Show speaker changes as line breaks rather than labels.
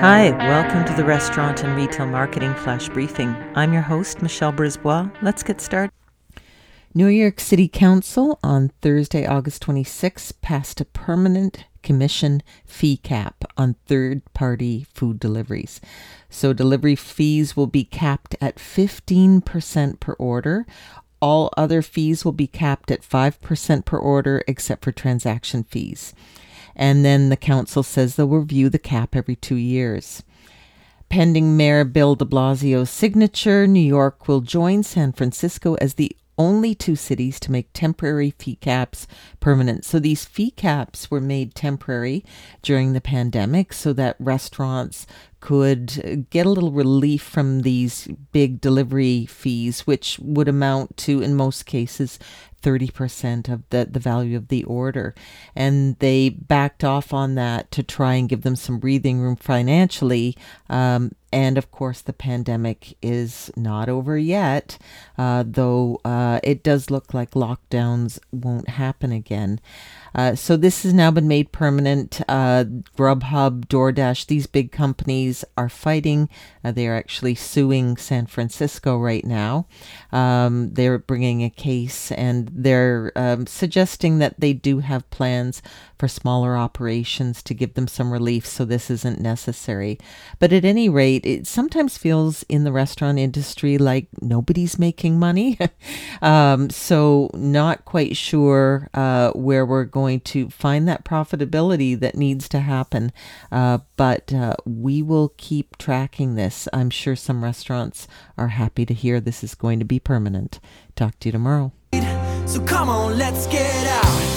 Hi, welcome to the Restaurant and Retail Marketing Flash Briefing. I'm your host, Michelle Brisbois. Let's get started. New York City Council on Thursday, August 26, passed a permanent commission fee cap on third party food deliveries. So, delivery fees will be capped at 15% per order. All other fees will be capped at 5% per order, except for transaction fees. And then the council says they'll review the cap every two years. Pending Mayor Bill de Blasio's signature, New York will join San Francisco as the only two cities to make temporary fee caps permanent. So these fee caps were made temporary during the pandemic so that restaurants could get a little relief from these big delivery fees, which would amount to, in most cases, 30% of the, the value of the order. And they backed off on that to try and give them some breathing room financially. Um, and of course, the pandemic is not over yet, uh, though uh, it does look like lockdowns won't happen again. Uh, so this has now been made permanent. Uh, Grubhub, DoorDash, these big companies are fighting. Uh, they are actually suing San Francisco right now. Um, they're bringing a case and they're um, suggesting that they do have plans for smaller operations to give them some relief so this isn't necessary. But at any rate, it sometimes feels in the restaurant industry like nobody's making money. um, so, not quite sure uh, where we're going to find that profitability that needs to happen. Uh, but uh, we will keep tracking this. I'm sure some restaurants are happy to hear this is going to be permanent. Talk to you tomorrow.
So come on, let's get out.